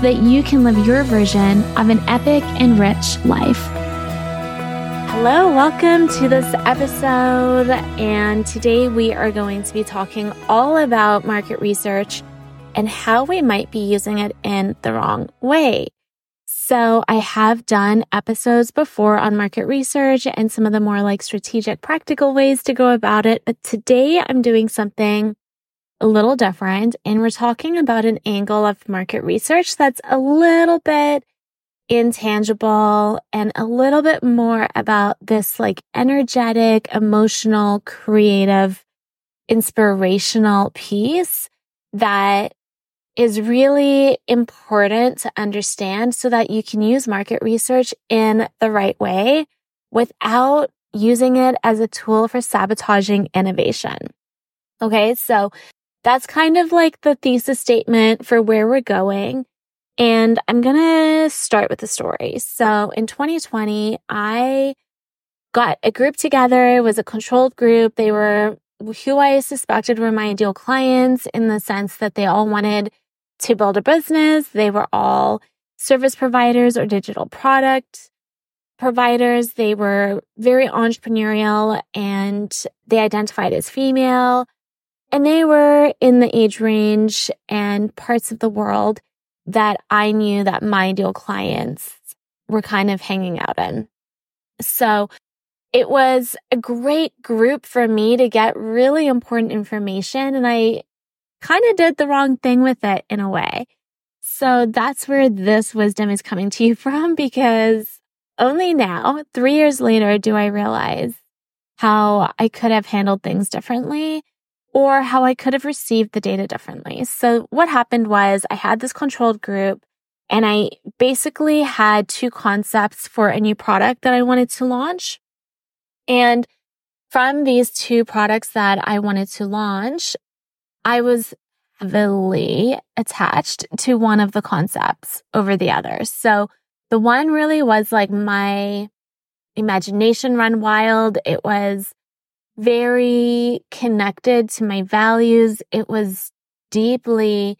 so that you can live your version of an epic and rich life. Hello, welcome to this episode. And today we are going to be talking all about market research and how we might be using it in the wrong way. So I have done episodes before on market research and some of the more like strategic practical ways to go about it. But today I'm doing something a little different and we're talking about an angle of market research that's a little bit intangible and a little bit more about this like energetic, emotional, creative, inspirational piece that is really important to understand so that you can use market research in the right way without using it as a tool for sabotaging innovation. Okay. So that's kind of like the thesis statement for where we're going. And I'm going to start with the story. So in 2020, I got a group together. It was a controlled group. They were who I suspected were my ideal clients in the sense that they all wanted to build a business. They were all service providers or digital product providers. They were very entrepreneurial and they identified as female. And they were in the age range and parts of the world that I knew that my ideal clients were kind of hanging out in. So it was a great group for me to get really important information. And I kind of did the wrong thing with it in a way. So that's where this wisdom is coming to you from because only now, three years later, do I realize how I could have handled things differently or how I could have received the data differently. So what happened was I had this controlled group and I basically had two concepts for a new product that I wanted to launch. And from these two products that I wanted to launch, I was heavily attached to one of the concepts over the others. So the one really was like my imagination run wild. It was very connected to my values. It was deeply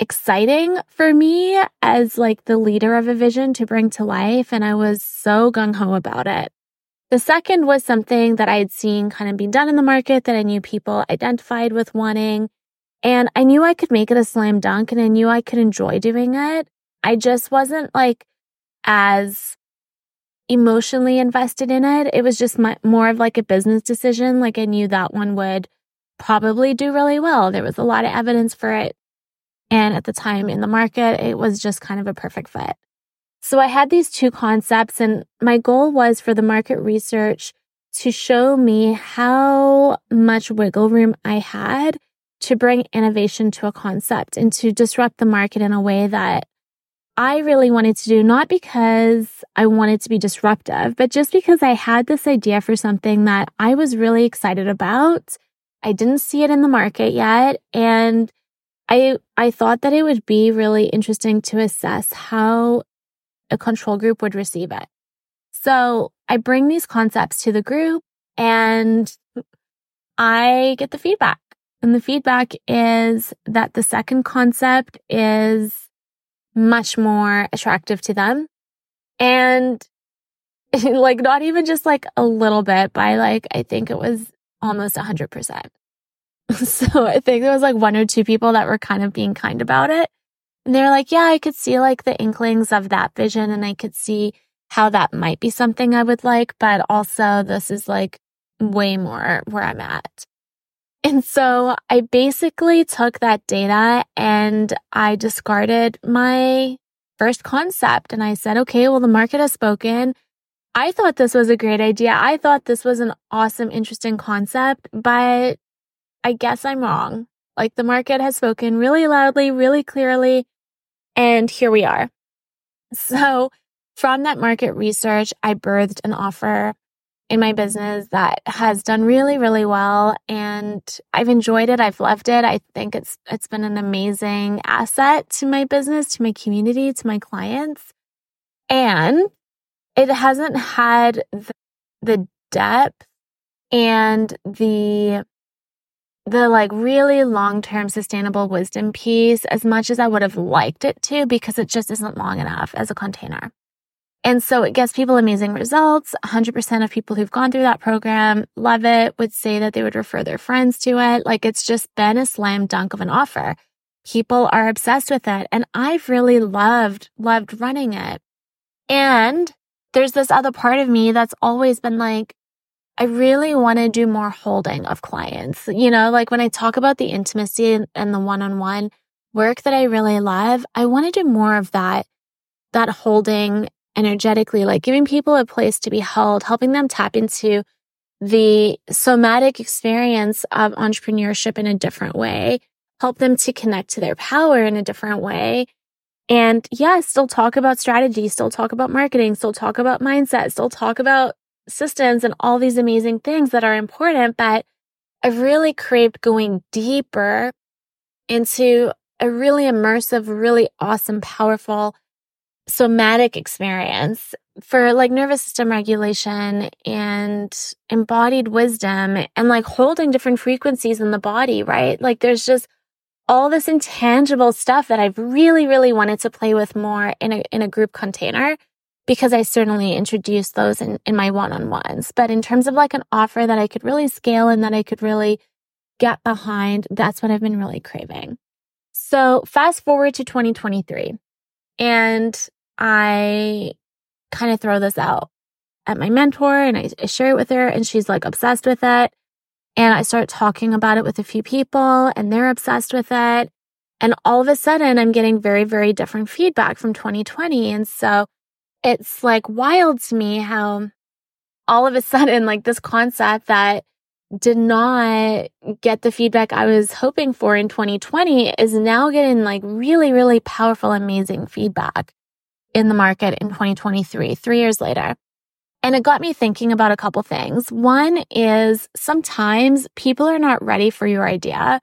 exciting for me as like the leader of a vision to bring to life. And I was so gung ho about it. The second was something that I had seen kind of being done in the market that I knew people identified with wanting. And I knew I could make it a slam dunk and I knew I could enjoy doing it. I just wasn't like as emotionally invested in it. It was just my, more of like a business decision. Like I knew that one would probably do really well. There was a lot of evidence for it. And at the time in the market, it was just kind of a perfect fit. So I had these two concepts and my goal was for the market research to show me how much wiggle room I had to bring innovation to a concept and to disrupt the market in a way that I really wanted to do, not because I wanted to be disruptive, but just because I had this idea for something that I was really excited about. I didn't see it in the market yet. And I, I thought that it would be really interesting to assess how a control group would receive it. So I bring these concepts to the group and I get the feedback. And the feedback is that the second concept is much more attractive to them. And like not even just like a little bit by like, I think it was almost a hundred percent. So I think there was like one or two people that were kind of being kind about it. And they're like, yeah, I could see like the inklings of that vision and I could see how that might be something I would like, but also this is like way more where I'm at. And so I basically took that data and I discarded my first concept and I said, okay, well, the market has spoken. I thought this was a great idea. I thought this was an awesome, interesting concept, but I guess I'm wrong. Like the market has spoken really loudly, really clearly. And here we are. So from that market research, I birthed an offer in my business that has done really, really well. And I've enjoyed it. I've loved it. I think it's, it's been an amazing asset to my business, to my community, to my clients. And it hasn't had the, the depth and the the like really long term sustainable wisdom piece as much as I would have liked it to because it just isn't long enough as a container. And so it gets people amazing results. 100% of people who've gone through that program love it, would say that they would refer their friends to it. Like it's just been a slam dunk of an offer. People are obsessed with it. And I've really loved, loved running it. And there's this other part of me that's always been like, I really want to do more holding of clients. You know, like when I talk about the intimacy and the one on one work that I really love, I want to do more of that, that holding energetically, like giving people a place to be held, helping them tap into the somatic experience of entrepreneurship in a different way, help them to connect to their power in a different way. And yeah, still talk about strategy, still talk about marketing, still talk about mindset, still talk about systems and all these amazing things that are important. But I've really craved going deeper into a really immersive, really awesome, powerful somatic experience for like nervous system regulation and embodied wisdom and like holding different frequencies in the body, right? Like there's just all this intangible stuff that I've really, really wanted to play with more in a, in a group container because I certainly introduced those in, in my one-on-ones. But in terms of like an offer that I could really scale and that I could really get behind, that's what I've been really craving. So fast forward to 2023 and I kind of throw this out at my mentor and I, I share it with her and she's like obsessed with it. And I start talking about it with a few people and they're obsessed with it. And all of a sudden I'm getting very, very different feedback from 2020. And so it's like wild to me how all of a sudden, like this concept that did not get the feedback I was hoping for in 2020 is now getting like really, really powerful, amazing feedback in the market in 2023, three years later. And it got me thinking about a couple things. One is sometimes people are not ready for your idea.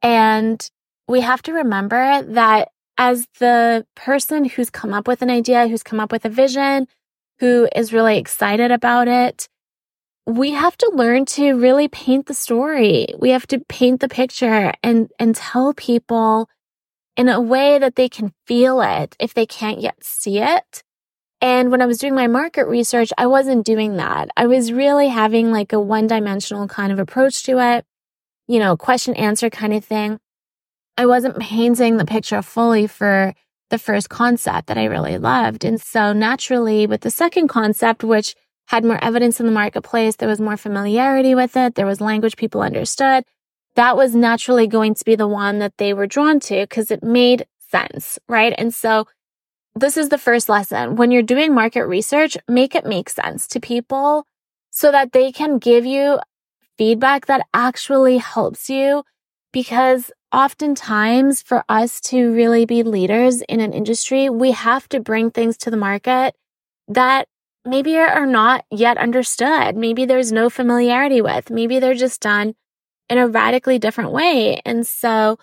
And we have to remember that as the person who's come up with an idea, who's come up with a vision, who is really excited about it, we have to learn to really paint the story. We have to paint the picture and, and tell people in a way that they can feel it if they can't yet see it. And when I was doing my market research, I wasn't doing that. I was really having like a one dimensional kind of approach to it, you know, question answer kind of thing. I wasn't painting the picture fully for the first concept that I really loved. And so naturally with the second concept, which had more evidence in the marketplace, there was more familiarity with it. There was language people understood. That was naturally going to be the one that they were drawn to because it made sense, right? And so this is the first lesson. When you're doing market research, make it make sense to people so that they can give you feedback that actually helps you because oftentimes for us to really be leaders in an industry, we have to bring things to the market that maybe are not yet understood. Maybe there's no familiarity with. Maybe they're just done in a radically different way. And so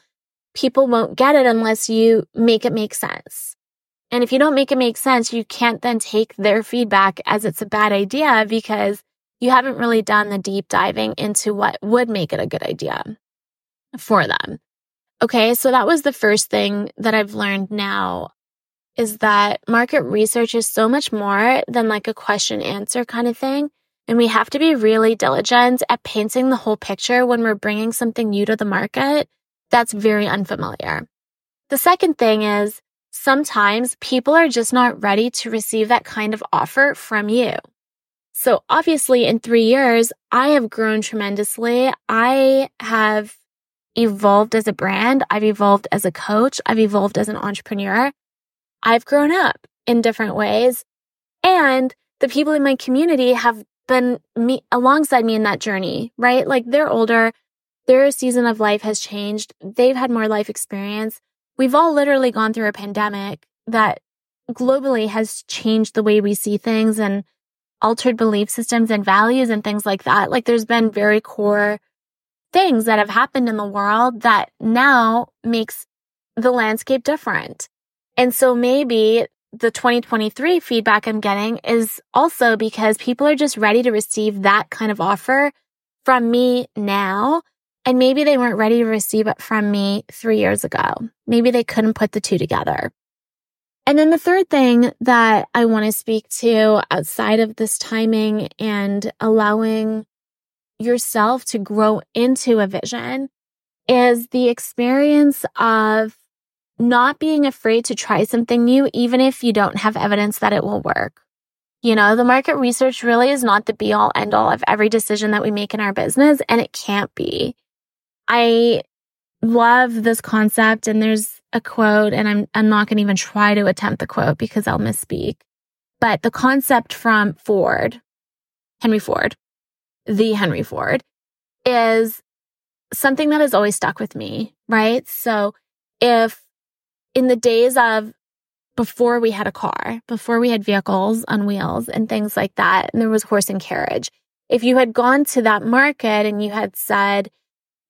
people won't get it unless you make it make sense. And if you don't make it make sense, you can't then take their feedback as it's a bad idea because you haven't really done the deep diving into what would make it a good idea for them. Okay. So that was the first thing that I've learned now is that market research is so much more than like a question answer kind of thing. And we have to be really diligent at painting the whole picture when we're bringing something new to the market that's very unfamiliar. The second thing is sometimes people are just not ready to receive that kind of offer from you. So obviously in three years, I have grown tremendously. I have evolved as a brand. I've evolved as a coach. I've evolved as an entrepreneur. I've grown up in different ways. And the people in my community have been me alongside me in that journey, right? Like they're older. Their season of life has changed. They've had more life experience. We've all literally gone through a pandemic that globally has changed the way we see things and altered belief systems and values and things like that. Like there's been very core things that have happened in the world that now makes the landscape different. And so maybe the 2023 feedback I'm getting is also because people are just ready to receive that kind of offer from me now. And maybe they weren't ready to receive it from me three years ago. Maybe they couldn't put the two together. And then the third thing that I want to speak to outside of this timing and allowing yourself to grow into a vision is the experience of not being afraid to try something new, even if you don't have evidence that it will work. You know, the market research really is not the be all end all of every decision that we make in our business, and it can't be. I love this concept, and there's a quote, and I'm, I'm not going to even try to attempt the quote because I'll misspeak. But the concept from Ford, Henry Ford, the Henry Ford, is something that has always stuck with me, right? So if in the days of before we had a car, before we had vehicles on wheels and things like that, and there was horse and carriage, if you had gone to that market and you had said,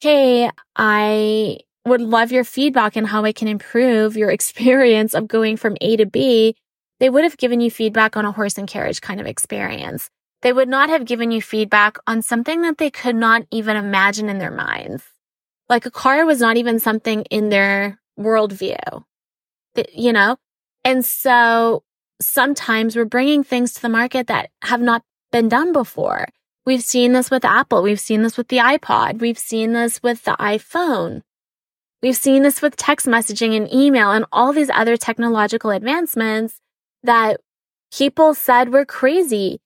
Hey, I would love your feedback and how I can improve your experience of going from A to B, they would have given you feedback on a horse and carriage kind of experience. They would not have given you feedback on something that they could not even imagine in their minds. Like a car was not even something in their worldview you know? And so sometimes we're bringing things to the market that have not been done before. We've seen this with Apple. We've seen this with the iPod. We've seen this with the iPhone. We've seen this with text messaging and email and all these other technological advancements that people said were crazy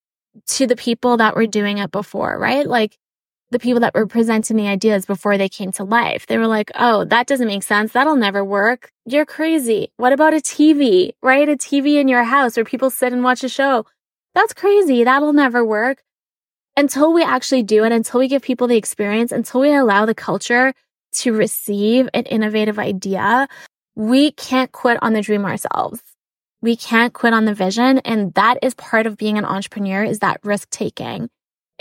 to the people that were doing it before, right? Like the people that were presenting the ideas before they came to life. They were like, Oh, that doesn't make sense. That'll never work. You're crazy. What about a TV, right? A TV in your house where people sit and watch a show. That's crazy. That'll never work. Until we actually do it, until we give people the experience, until we allow the culture to receive an innovative idea, we can't quit on the dream ourselves. We can't quit on the vision. And that is part of being an entrepreneur is that risk taking.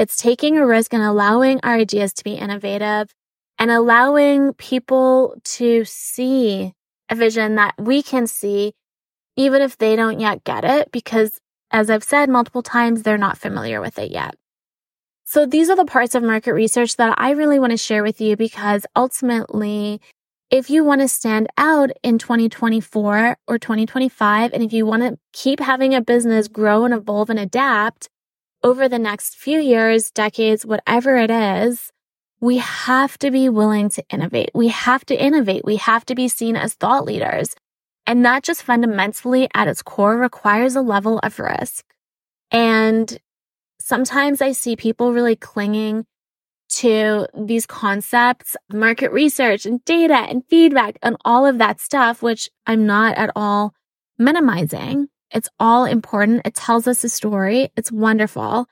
It's taking a risk and allowing our ideas to be innovative and allowing people to see a vision that we can see, even if they don't yet get it, because as I've said multiple times, they're not familiar with it yet. So these are the parts of market research that I really want to share with you because ultimately, if you want to stand out in 2024 or 2025, and if you want to keep having a business grow and evolve and adapt, over the next few years, decades, whatever it is, we have to be willing to innovate. We have to innovate. We have to be seen as thought leaders. And that just fundamentally at its core requires a level of risk. And sometimes I see people really clinging to these concepts, market research and data and feedback and all of that stuff, which I'm not at all minimizing. It's all important. It tells us a story. It's wonderful.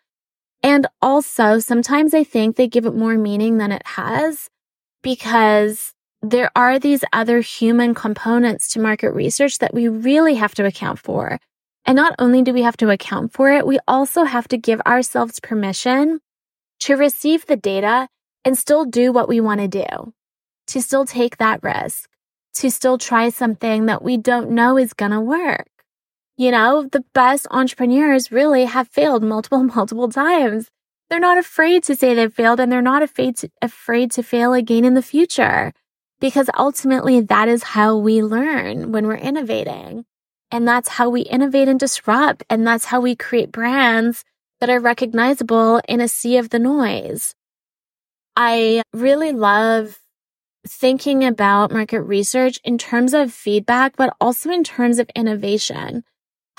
And also, sometimes I think they give it more meaning than it has because there are these other human components to market research that we really have to account for. And not only do we have to account for it, we also have to give ourselves permission to receive the data and still do what we want to do, to still take that risk, to still try something that we don't know is going to work. You know, the best entrepreneurs really have failed multiple, multiple times. They're not afraid to say they've failed and they're not afraid to, afraid to fail again in the future because ultimately that is how we learn when we're innovating. And that's how we innovate and disrupt. And that's how we create brands that are recognizable in a sea of the noise. I really love thinking about market research in terms of feedback, but also in terms of innovation.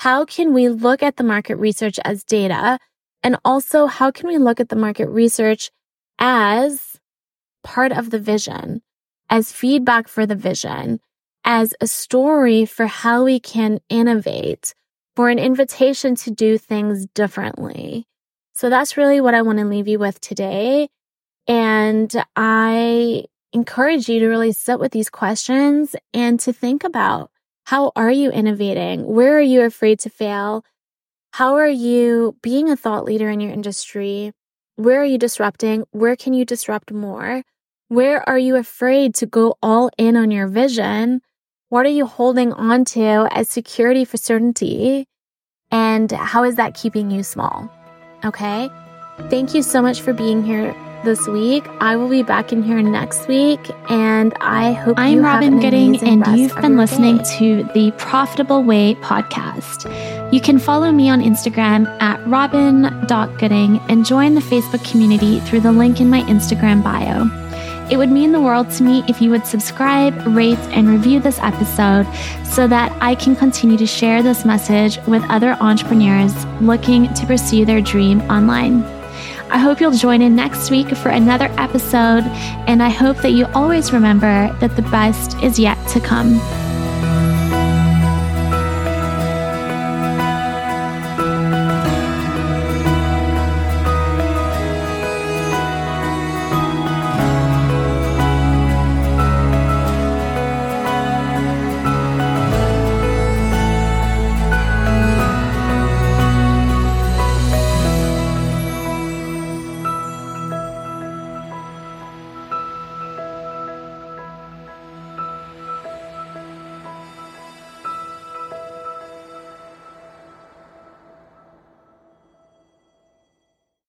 How can we look at the market research as data? And also, how can we look at the market research as part of the vision, as feedback for the vision, as a story for how we can innovate, for an invitation to do things differently? So that's really what I want to leave you with today. And I encourage you to really sit with these questions and to think about how are you innovating? Where are you afraid to fail? How are you being a thought leader in your industry? Where are you disrupting? Where can you disrupt more? Where are you afraid to go all in on your vision? What are you holding on to as security for certainty? And how is that keeping you small? Okay. Thank you so much for being here this week. I will be back in here next week, and I hope I'm Robyn Gooding, and you've been listening day. to the Profitable Way podcast. You can follow me on Instagram at robyn.gooding and join the Facebook community through the link in my Instagram bio. It would mean the world to me if you would subscribe, rate, and review this episode so that I can continue to share this message with other entrepreneurs looking to pursue their dream online. I hope you'll join in next week for another episode, and I hope that you always remember that the best is yet to come.